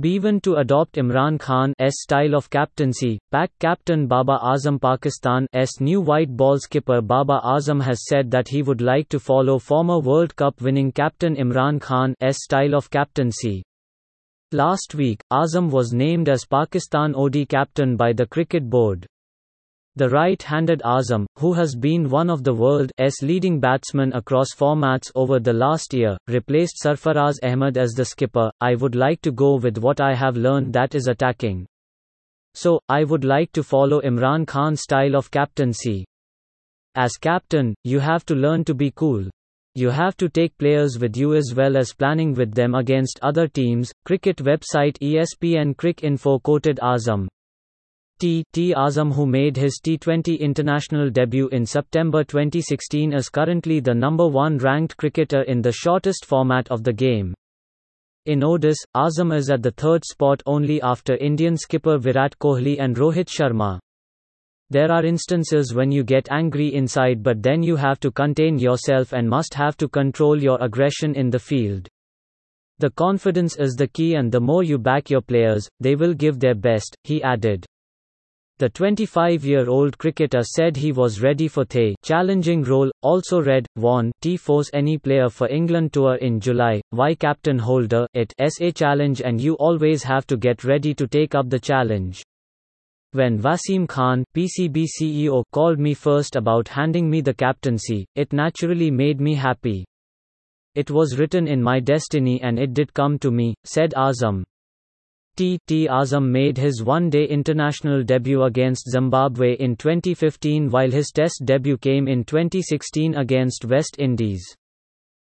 Bevan to adopt Imran Khan's style of captaincy. Pack captain Babar Azam Pakistan's new white ball skipper Babar Azam has said that he would like to follow former World Cup winning captain Imran Khan's style of captaincy. Last week, Azam was named as Pakistan ODI captain by the cricket board. The right-handed Azam, who has been one of the world's leading batsmen across formats over the last year, replaced Sarfaraz Ahmed as the skipper. I would like to go with what I have learned that is attacking. So, I would like to follow Imran Khan's style of captaincy. As captain, you have to learn to be cool. You have to take players with you as well as planning with them against other teams. Cricket website ESPN Cricinfo quoted Azam. T. T. Azam who made his T20 international debut in September 2016 is currently the number one ranked cricketer in the shortest format of the game. In ODIs, Azam is at the third spot only after Indian skipper Virat Kohli and Rohit Sharma. There are instances when you get angry inside but then you have to contain yourself and must have to control your aggression in the field. The confidence is the key and the more you back your players, they will give their best, he added. The 25-year-old cricketer said he was ready for the challenging role. Also read, won T-Force any player for England tour in July. Why captain holder it SA challenge and you always have to get ready to take up the challenge. When Wasim Khan, PCB CEO, called me first about handing me the captaincy, it naturally made me happy. It was written in my destiny and it did come to me, said Azam. T. T. Azam made his one-day international debut against Zimbabwe in 2015 while his test debut came in 2016 against West Indies.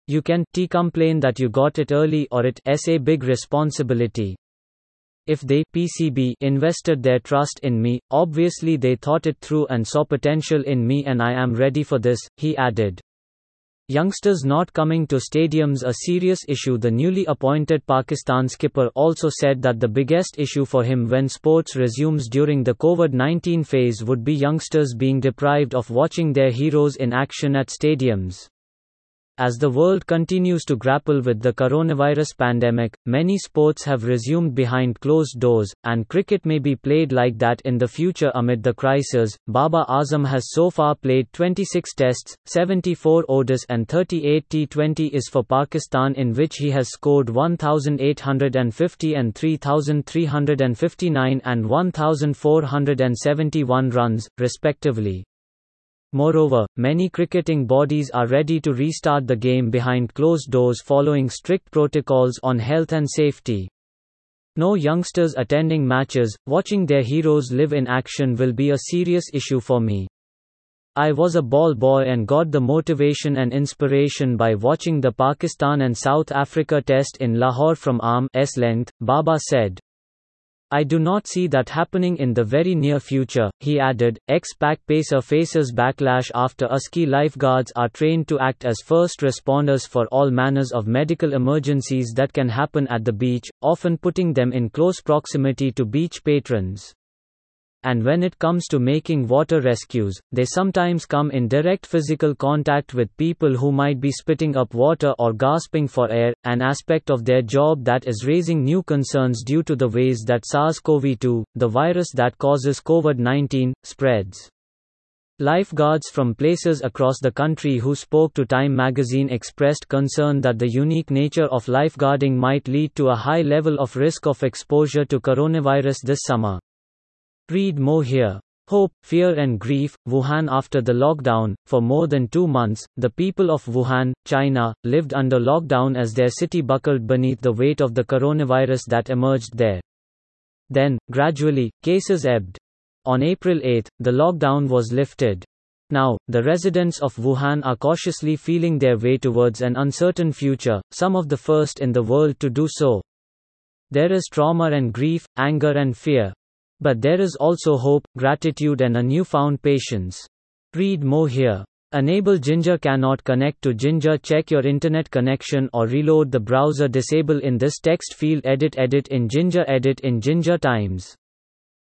You can T complain that you got it early or it s a big responsibility. If they PCB invested their trust in me, obviously they thought it through and saw potential in me and I am ready for this, he added. Youngsters not coming to stadiums a serious issue The newly appointed Pakistan skipper also said that the biggest issue for him when sports resumes during the COVID-19 phase would be youngsters being deprived of watching their heroes in action at stadiums. As the world continues to grapple with the coronavirus pandemic, many sports have resumed behind closed doors, and cricket may be played like that in the future amid the crisis. Babar Azam has so far played 26 tests, 74 ODIs, and 38 T20 is for Pakistan, in which he has scored 1,850 and 3,359 and 1,471 runs, respectively. Moreover, many cricketing bodies are ready to restart the game behind closed doors following strict protocols on health and safety. No youngsters attending matches, watching their heroes live in action will be a serious issue for me. I was a ball boy and got the motivation and inspiration by watching the Pakistan and South Africa test in Lahore from arm's length, Babar said. I do not see that happening in the very near future, he added. Ex Pac Pacer faces backlash after ASCI lifeguards are trained to act as first responders for all manners of medical emergencies that can happen at the beach, often putting them in close proximity to beach patrons and when it comes to making water rescues, they sometimes come in direct physical contact with people who might be spitting up water or gasping for air, an aspect of their job that is raising new concerns due to the ways that SARS CoV 2, the virus that causes COVID 19, spreads. Lifeguards from places across the country who spoke to Time magazine expressed concern that the unique nature of lifeguarding might lead to a high level of risk of exposure to coronavirus this summer. Read more here. Hope, fear and grief, Wuhan after the lockdown. For more than two months, the people of Wuhan, China, lived under lockdown as their city buckled beneath the weight of the coronavirus that emerged there. Then, gradually, cases ebbed. On April 8, the lockdown was lifted. Now, the residents of Wuhan are cautiously feeling their way towards an uncertain future, some of the first in the world to do so. There is trauma and grief, anger and fear, but there is also hope, gratitude, and a newfound patience. Read more here. Enable Ginger cannot connect to Ginger. Check your internet connection or reload the browser. Disable in this text field edit edit in Ginger edit in Ginger Times.